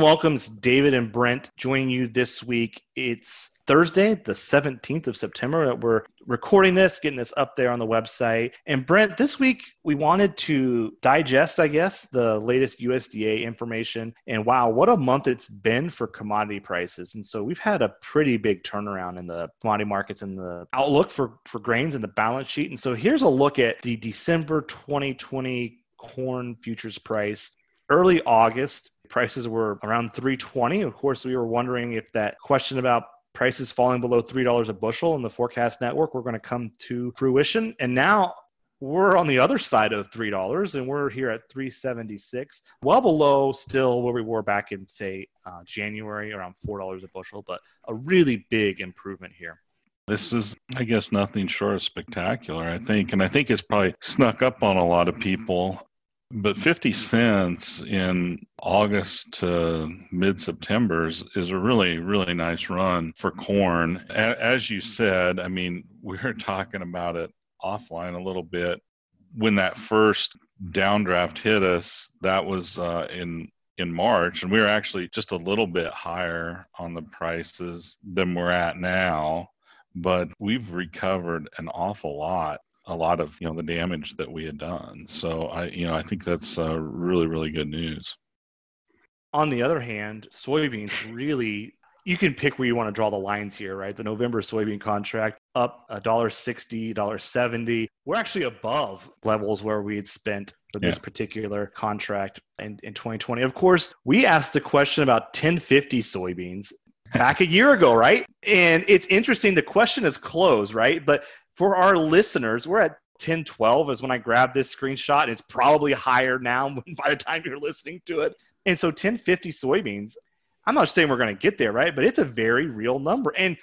Hello and welcome. It's David and Brent joining you this week. It's Thursday, the 17th of September, that we're recording this, getting this up there on the website. And Brent, this week we wanted to digest, I guess, the latest USDA information. And wow, what a month it's been for commodity prices. And so we've had a pretty big turnaround in the commodity markets and the outlook for, for grains and the balance sheet. And so here's a look at the December 2020 corn futures price. Early August, prices were around 320. Of course, we were wondering if that question about prices falling below $3 a bushel in the forecast network were going to come to fruition. And now we're on the other side of $3 and we're here at 376 well below still where we were back in say uh, january around $4 a bushel but a really big improvement here this is, I guess, nothing short of spectacular, I think. And I think it's probably snuck up on a lot of people. But 50 cents in August to mid September is, is, a really, really nice run for corn. As you said, I mean, we were talking about it offline a little bit. When that first downdraft hit us, that was uh, in in March, and we were actually just a little bit higher on the prices than we're at now. But we've recovered an awful lot a lot of you know the damage that we had done. So I you know I think that's uh, really really good news. On the other hand, soybeans really you can pick where you want to draw the lines here, right? The November soybean contract up a dollar sixty, dollar seventy. We're actually above levels where we had spent for this particular contract in, in 2020. Of course, we asked the question about 1050 soybeans back a year ago, right? And it's interesting. The question is closed, right? But for our listeners, we're at 1012 is when I grabbed this screenshot. And it's probably higher now by the time you're listening to it. And so 1050 soybeans, I'm not saying we're going to get there, right? But it's a very real number. And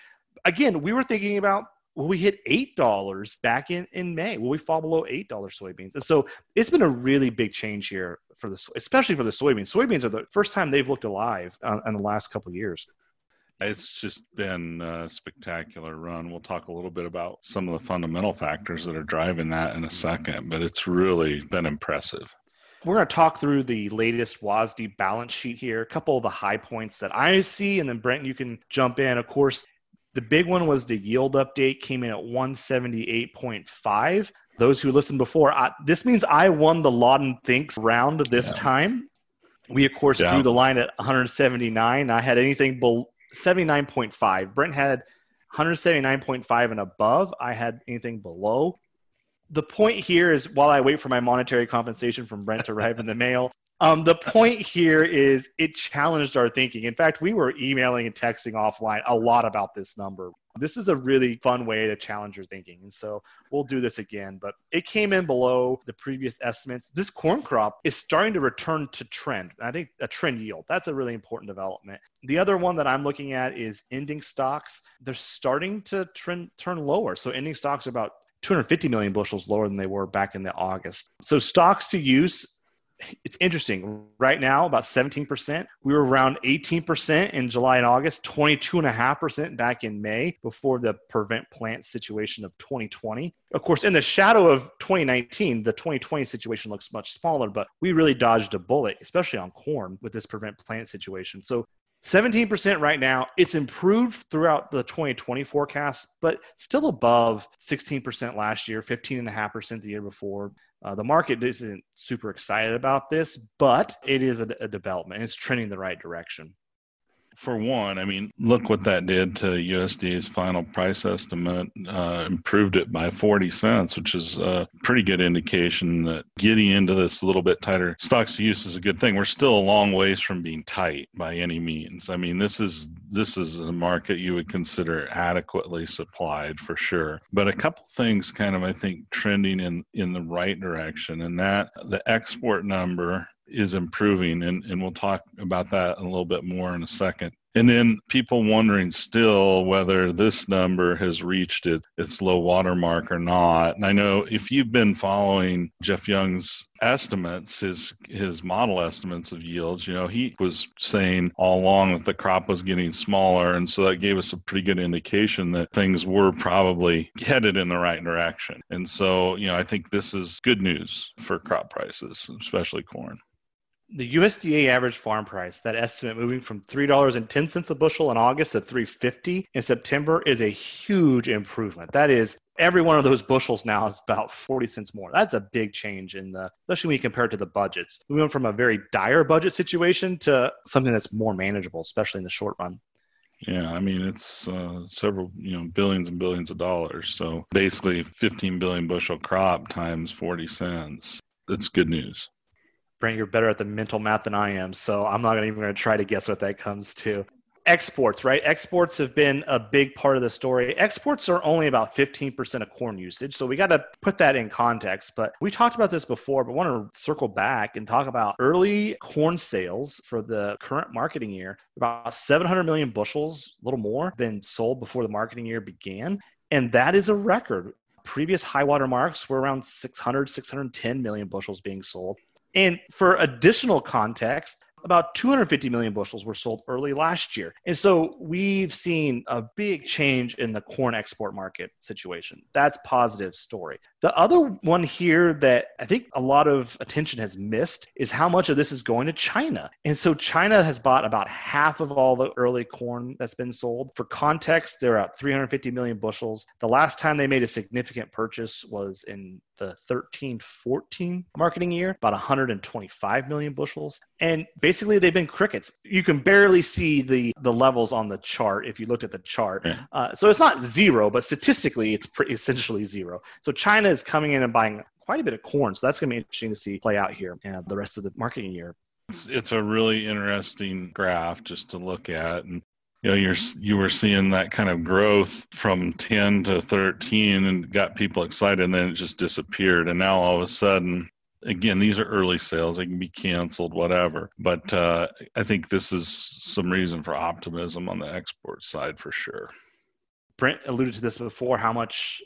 again, we were thinking about will we hit eight dollars back in in May? Will we fall below eight dollars soybeans? And so it's been a really big change here for the especially for the soybeans. Soybeans are the first time they've looked alive uh, in the last couple years. It's just been a spectacular run. We'll talk a little bit about some of the fundamental factors that are driving that in a second, but it's really been impressive. We're going to talk through the latest WASDE balance sheet here, a couple of the high points that I see, and then Brent, you can jump in. Of course, the big one was the yield update came in at 178.5. Those who listened before, I, this means I won the Lawton Thinks round this yeah. time. We, of course, yeah. drew the line at 179. I had anything below 79.5. Brent had 179.5 and above. I had anything below. The point here is while I wait for my monetary compensation from Brent to arrive in the mail, um, the point here is it challenged our thinking. In fact, we were emailing and texting offline a lot about this number. This is a really fun way to challenge your thinking. And so we'll do this again, but it came in below the previous estimates. This corn crop is starting to return to trend. I think a trend yield. That's a really important development. The other one that I'm looking at is ending stocks. They're starting to trend turn lower. So ending stocks are about 250 million bushels lower than they were back in the August. So stocks to use it's interesting. Right now, about 17%. We were around 18% in July and August, 22.5% back in May before the prevent plant situation of 2020. Of course, in the shadow of 2019, the 2020 situation looks much smaller, but we really dodged a bullet, especially on corn with this prevent plant situation. So 17% right now. It's improved throughout the 2020 forecast, but still above 16% last year, 15.5% the year before. Uh, the market isn't super excited about this, but it is a, a development. It's trending the right direction for one, I mean, look what that did to USDA's final price estimate. Uh, improved it by 40 cents, which is a pretty good indication that getting into this a little bit tighter stocks to use is a good thing. We're still a long ways from being tight by any means. I mean, this is this is a market you would consider adequately supplied for sure. But a couple things kind of I think trending in in the right direction, and that the export number is improving and, and we'll talk about that a little bit more in a second and then people wondering still whether this number has reached it, its low water mark or not. And I know if you've been following Jeff Young's estimates, his his model estimates of yields, you know, he was saying all along that the crop was getting smaller. And so that gave us a pretty good indication that things were probably headed in the right direction. And so, you know, I think this is good news for crop prices, especially corn. The USDA average farm price, that estimate moving from $3.10 a bushel in August to 350 in September is a huge improvement. That is every one of those bushels now is about 40 cents more. That's a big change in the especially when you compare it to the budgets. We went from a very dire budget situation to something that's more manageable, especially in the short run. Yeah, I mean it's uh, several, you know, billions and billions of dollars. So basically, 15 billion bushel crop times 40 cents. That's good news. Brent, you're better at the mental math than I am, so I'm not even going to try to guess what that comes to. Exports, right? Exports have been a big part of the story. Exports are only about 15% of corn usage, so we got to put that in context. But we talked about this before, but want to circle back and talk about early corn sales for the current marketing year. About 700 million bushels, a little more, been sold before the marketing year began. And that is a record previous high water marks were around 600 610 million bushels being sold and for additional context, about 250 million bushels were sold early last year. And so we've seen a big change in the corn export market situation. That's positive story. The other one here that I think a lot of attention has missed is how much of this is going to China. And so China has bought about half of all the early corn that's been sold. For context, they're at 350 million bushels. The last time they made a significant purchase was in the 13 14 marketing year, about 125 million bushels. And basically, they've been crickets. You can barely see the, the levels on the chart if you looked at the chart. Yeah. Uh, so it's not zero, but statistically, it's pretty, essentially zero. So China is coming in and buying quite a bit of corn. So that's going to be interesting to see play out here uh, the rest of the marketing year. It's, it's a really interesting graph just to look at. And you know you're you were seeing that kind of growth from 10 to 13 and got people excited and then it just disappeared. And now all of a sudden again these are early sales. They can be canceled whatever. But uh, i think this is some reason for optimism on the export side for sure. Brent alluded to this before how much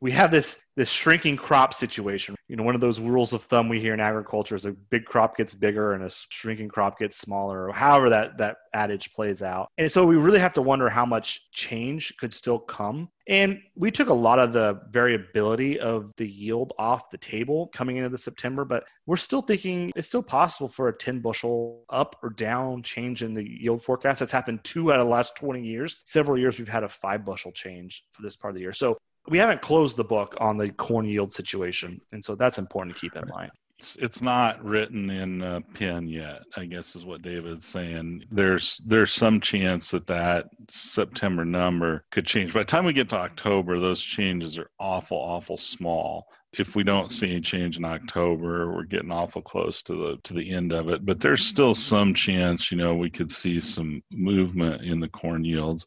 we have this this shrinking crop situation. You know, one of those rules of thumb we hear in agriculture is a big crop gets bigger and a shrinking crop gets smaller, or however that that adage plays out. And so we really have to wonder how much change could still come. And we took a lot of the variability of the yield off the table coming into the September, but we're still thinking it's still possible for a 10 bushel up or down change in the yield forecast. That's happened two out of the last 20 years. Several years we've had a five bushel change for this part of the year. So we haven't closed the book on the corn yield situation, and so that's important to keep in mind. It's, it's not written in uh, pen yet. I guess is what David's saying. There's there's some chance that that September number could change. By the time we get to October, those changes are awful, awful small. If we don't see a change in October, we're getting awful close to the to the end of it. But there's still some chance, you know, we could see some movement in the corn yields.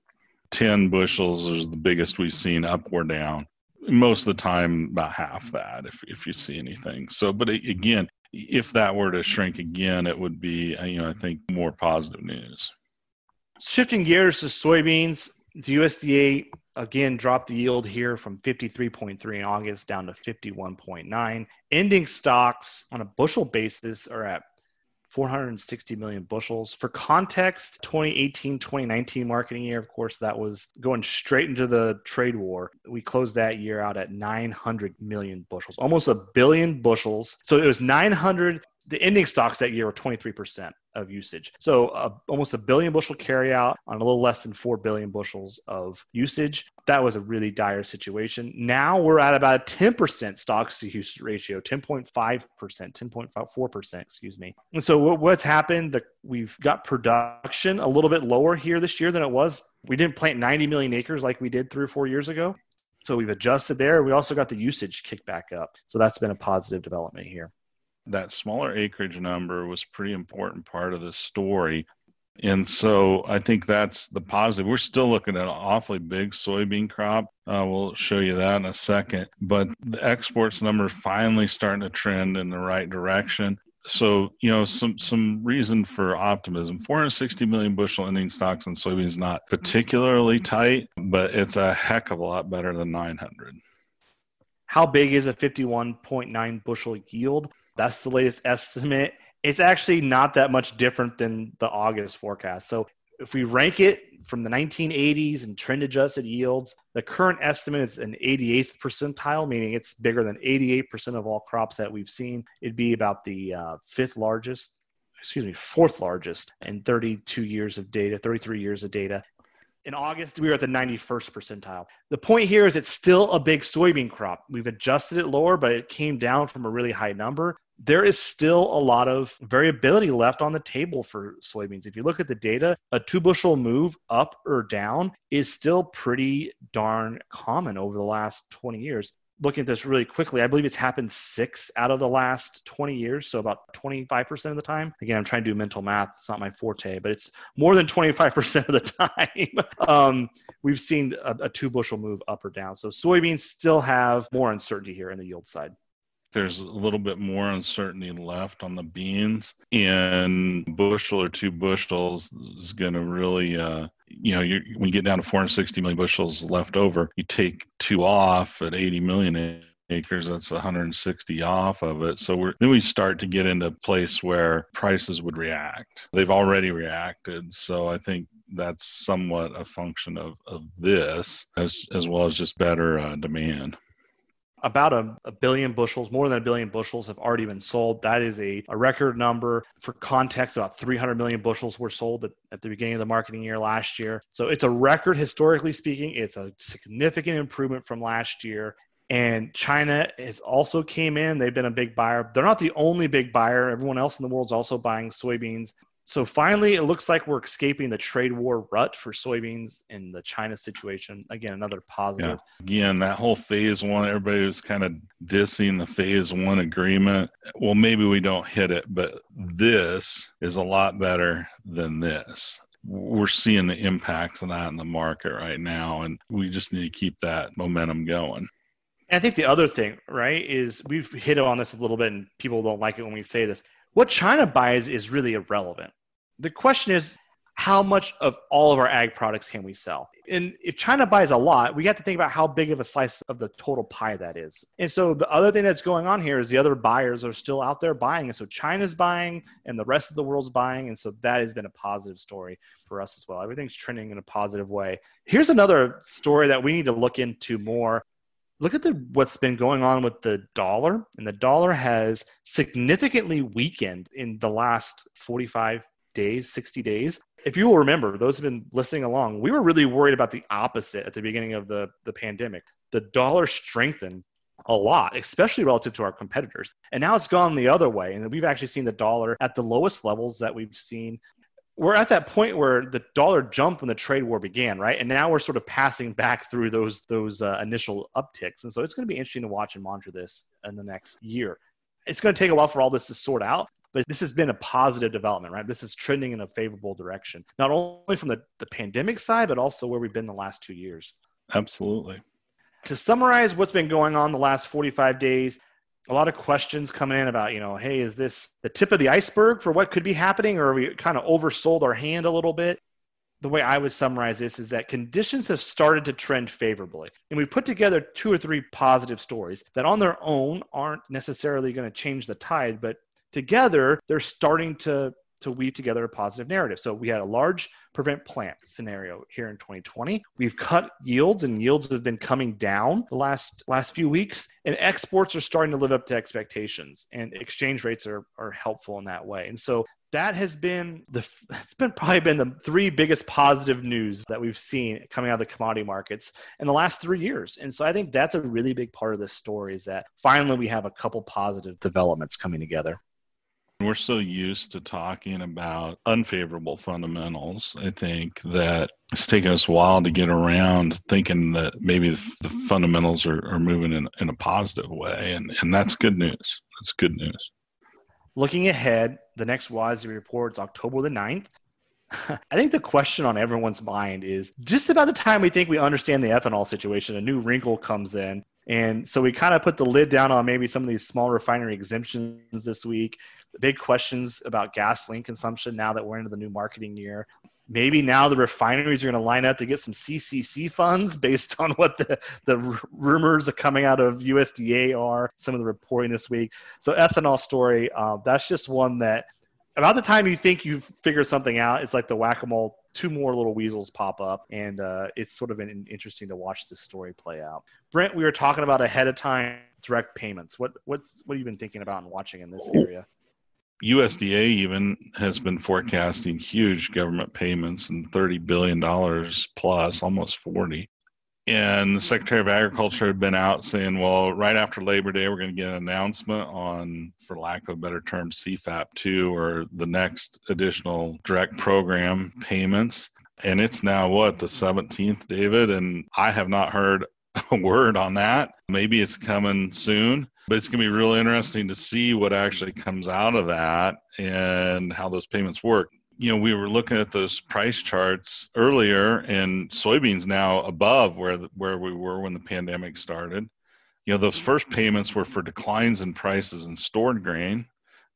10 bushels is the biggest we've seen up or down. Most of the time, about half that, if, if you see anything. So, but again, if that were to shrink again, it would be, uh, you know, I think more positive news. Shifting gears to soybeans, the USDA again dropped the yield here from 53.3 in August down to 51.9. Ending stocks on a bushel basis are at 460 million bushels. For context, 2018 2019 marketing year, of course, that was going straight into the trade war. We closed that year out at 900 million bushels, almost a billion bushels. So it was 900 the ending stocks that year were 23% of usage. So uh, almost a billion bushel carryout on a little less than 4 billion bushels of usage. That was a really dire situation. Now we're at about a 10% stocks to use ratio, 10.5%, 10.4%, excuse me. And so what's happened, the, we've got production a little bit lower here this year than it was. We didn't plant 90 million acres like we did three or four years ago. So we've adjusted there. We also got the usage kicked back up. So that's been a positive development here that smaller acreage number was pretty important part of the story. And so I think that's the positive. We're still looking at an awfully big soybean crop. Uh, we'll show you that in a second. But the exports number finally starting to trend in the right direction. So you know some some reason for optimism. 460 million bushel ending stocks on soybeans not particularly tight, but it's a heck of a lot better than 900. How big is a 51.9 bushel yield? That's the latest estimate. It's actually not that much different than the August forecast. So if we rank it from the 1980s and trend adjusted yields, the current estimate is an 88th percentile, meaning it's bigger than 88% of all crops that we've seen. It'd be about the uh, fifth largest excuse me, fourth largest in 32 years of data, 33 years of data. In August, we were at the 91st percentile. The point here is it's still a big soybean crop. We've adjusted it lower, but it came down from a really high number. There is still a lot of variability left on the table for soybeans. If you look at the data, a two bushel move up or down is still pretty darn common over the last 20 years looking at this really quickly, I believe it's happened six out of the last 20 years. So about 25% of the time. Again, I'm trying to do mental math. It's not my forte, but it's more than 25% of the time. um, we've seen a, a two bushel move up or down. So soybeans still have more uncertainty here in the yield side there's a little bit more uncertainty left on the beans and bushel or two bushels is going to really uh, you know when you get down to 460 million bushels left over you take two off at 80 million acres that's 160 off of it. So we're then we start to get into a place where prices would react. They've already reacted. So i think that's somewhat a function of, of this as as well as just better uh, demand about a, a, billion bushels, more than a billion bushels have already been sold. That is a, a record number. For context, about 300 million bushels were sold at, at the beginning of the marketing year last year. So it's a record historically speaking. It's a significant improvement from last year. And China has also came in. They've been a big buyer. They're not the only big buyer. Everyone else in the world is also buying soybeans. So finally, it looks like we're escaping the trade war rut for soybeans in the China situation. Again, another positive. Yeah. Again, that whole phase one, everybody was kind of dissing the phase one agreement. Well, maybe we don't hit it, but this is a lot better than this. We're seeing the impacts of that in the market right now, and we just need to keep that momentum going. I think the other thing, right, is we've hit on this a little bit, and people don't like it when we say this what China buys is really irrelevant. The question is, how much of all of our ag products can we sell? And if China buys a lot, we have to think about how big of a slice of the total pie that is. And so the other thing that's going on here is the other buyers are still out there buying. And so China's buying and the rest of the world's buying. And so that has been a positive story for us as well. Everything's trending in a positive way. Here's another story that we need to look into more look at the what's been going on with the dollar and the dollar has significantly weakened in the last 45 days 60 days if you will remember those have been listening along we were really worried about the opposite at the beginning of the, the pandemic the dollar strengthened a lot, especially relative to our competitors. And now it's gone the other way. And we've actually seen the dollar at the lowest levels that we've seen we're at that point where the dollar jumped when the trade war began, right? And now we're sort of passing back through those those uh, initial upticks, and so it's going to be interesting to watch and monitor this in the next year. It's going to take a while for all this to sort out, but this has been a positive development, right? This is trending in a favorable direction, not only from the, the pandemic side, but also where we've been the last two years. Absolutely. To summarize what's been going on the last 45 days, a lot of questions coming in about, you know, hey, is this the tip of the iceberg for what could be happening, or are we kind of oversold our hand a little bit? The way I would summarize this is that conditions have started to trend favorably. And we put together two or three positive stories that on their own aren't necessarily going to change the tide, but together they're starting to to weave together a positive narrative. So we had a large prevent plant scenario here in 2020. We've cut yields and yields have been coming down the last last few weeks and exports are starting to live up to expectations and exchange rates are are helpful in that way. And so that has been the it's been probably been the three biggest positive news that we've seen coming out of the commodity markets in the last three years and so i think that's a really big part of this story is that finally we have a couple positive developments coming together we're so used to talking about unfavorable fundamentals. I think that it's taken us a while to get around thinking that maybe the fundamentals are, are moving in, in a positive way. And, and that's good news. That's good news. Looking ahead, the next WASDE report is October the 9th. I think the question on everyone's mind is just about the time we think we understand the ethanol situation, a new wrinkle comes in. And so we kind of put the lid down on maybe some of these small refinery exemptions this week. Big questions about gasoline consumption now that we're into the new marketing year. Maybe now the refineries are going to line up to get some CCC funds based on what the, the rumors are coming out of USDA are, some of the reporting this week. So, ethanol story, uh, that's just one that about the time you think you've figured something out, it's like the whack a mole. Two more little weasels pop up, and uh, it's sort of an, interesting to watch this story play out. Brent, we were talking about ahead of time direct payments. What what's what have you been thinking about and watching in this area? USDA even has been forecasting huge government payments and $30 billion plus, almost 40. And the Secretary of Agriculture had been out saying, well, right after Labor Day, we're going to get an announcement on, for lack of a better term, CFAP 2 or the next additional direct program payments. And it's now what, the 17th, David? And I have not heard a word on that. Maybe it's coming soon, but it's going to be really interesting to see what actually comes out of that and how those payments work you know, we were looking at those price charts earlier, and soybeans now above where where we were when the pandemic started. You know, those first payments were for declines in prices in stored grain,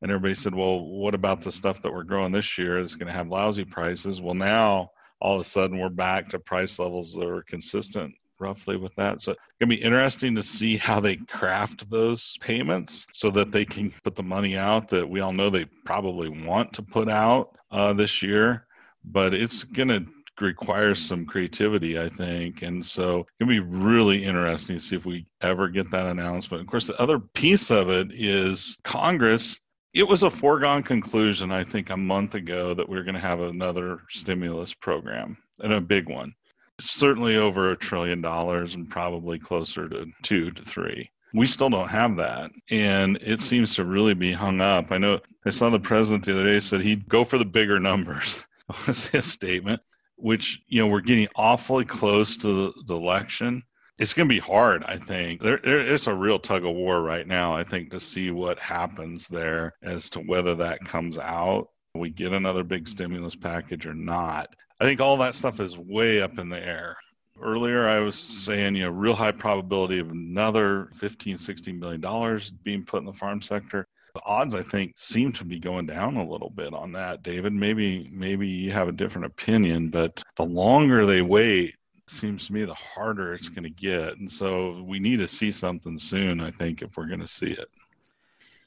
and everybody said, "Well, what about the stuff that we're growing this year? Is going to have lousy prices." Well, now all of a sudden we're back to price levels that are consistent roughly with that. So it's gonna be interesting to see how they craft those payments so that they can put the money out that we all know they probably want to put out uh, this year, but it's going to require some creativity, I think. And so it's to be really interesting to see if we ever get that announcement. Of course, the other piece of it is Congress. It was a foregone conclusion, I think, a month ago that we are going to have another stimulus program and a big one. Certainly over a trillion dollars and probably closer to two to three. We still don't have that. And it seems to really be hung up. I know I saw the president the other day said he'd go for the bigger numbers, was his statement, which, you know, we're getting awfully close to the, election. It's going to be hard, I think. There, it's a real tug of war right now, I think, to see what happens there as to whether that comes out. We get another big stimulus package or not. I think all that stuff is way up in the air. Earlier i was saying you know real high probability of another 15 16 million dollars being put in the farm sector. The odds i think seem to be going down a little bit on that david. Maybe maybe you have a different opinion but the longer they wait seems to me the harder it's going to get. And so we need to see something soon i think if we're going to see it.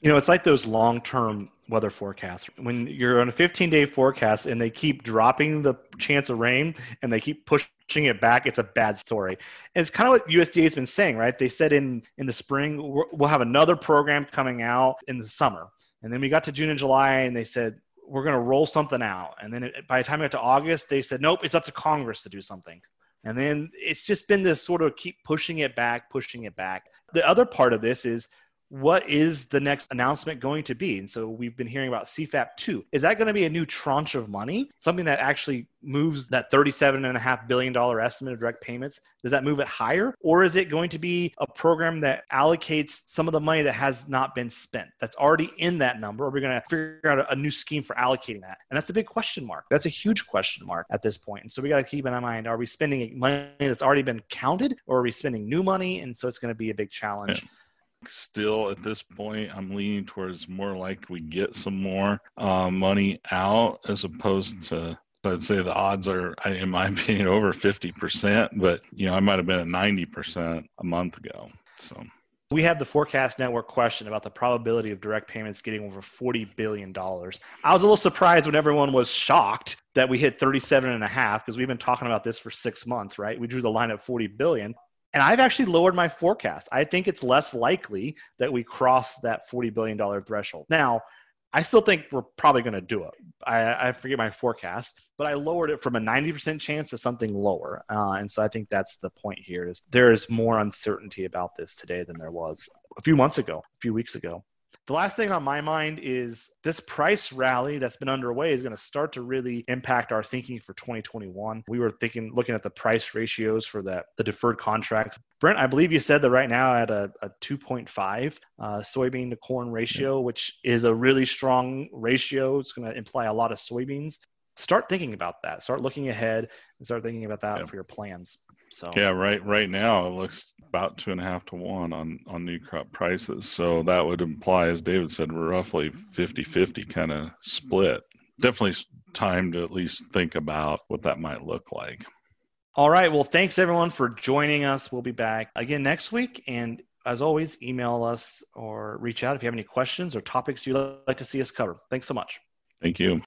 You know it's like those long-term weather forecasts when you're on a 15 day forecast and they keep dropping the chance of rain and they keep pushing pushing it back, it's a bad story. And it's kind of what USDA has been saying, right? They said in in the spring we'll have another program coming out in the summer, and then we got to June and July, and they said we're going to roll something out. And then it, by the time we got to August, they said nope, it's up to Congress to do something. And then it's just been this sort of keep pushing it back, pushing it back. The other part of this is what is the next announcement going to be? And so we've been hearing about CFAP 2. Is that going to be a new tranche of money? Something that actually moves that $37.5 billion estimate of direct payments? Does that move it higher? Or is it going to be a program that allocates some of the money that has not been spent, that's already in that number? Are we going to figure out a new scheme for allocating that? And that's a big question mark. That's a huge question mark at this point. And so we got to keep in mind are we spending money that's already been counted or are we spending new money? And so it's going to be a big challenge. Yeah still at this point i'm leaning towards more like we get some more uh, money out as opposed to i'd say the odds are in my opinion over 50% but you know i might have been at 90% a month ago so. We have the forecast network question about the probability of direct payments getting over $40 billion i was a little surprised when everyone was shocked that we hit 37 and a half because we've been talking about this for six months right? We drew the line at 40 billion and I've actually lowered my forecast. I think it's less likely that we cross that $40 billion threshold. Now, I still think we're probably going to do it. I, I, forget my forecast, but I lowered it from a 90% chance to something lower. Uh, and so I think that's the point here is there is more uncertainty about this today than there was a few months ago, a few weeks ago. The last thing on my mind is this price rally that's been underway is going to start to really impact our thinking for 2021. We were thinking, looking at the price ratios for the, the deferred contracts. Brent, I believe you said that right now at a, a 2.5 uh, soybean to corn ratio, which is a really strong ratio. It's going to imply a lot of soybeans. Start thinking about that. Start looking ahead and start thinking about that yeah. for your plans. So yeah, right. Right now it looks about two and a half to one on on new crop prices. So that would imply, as David said, we're roughly 50-50 kind of split. Definitely time to at least think about what that might look like. All right. Well, thanks everyone for joining us. We'll be back again next week. And as always, email us or reach out if you have any questions or topics you'd like to see us cover. Thanks so much. Thank you.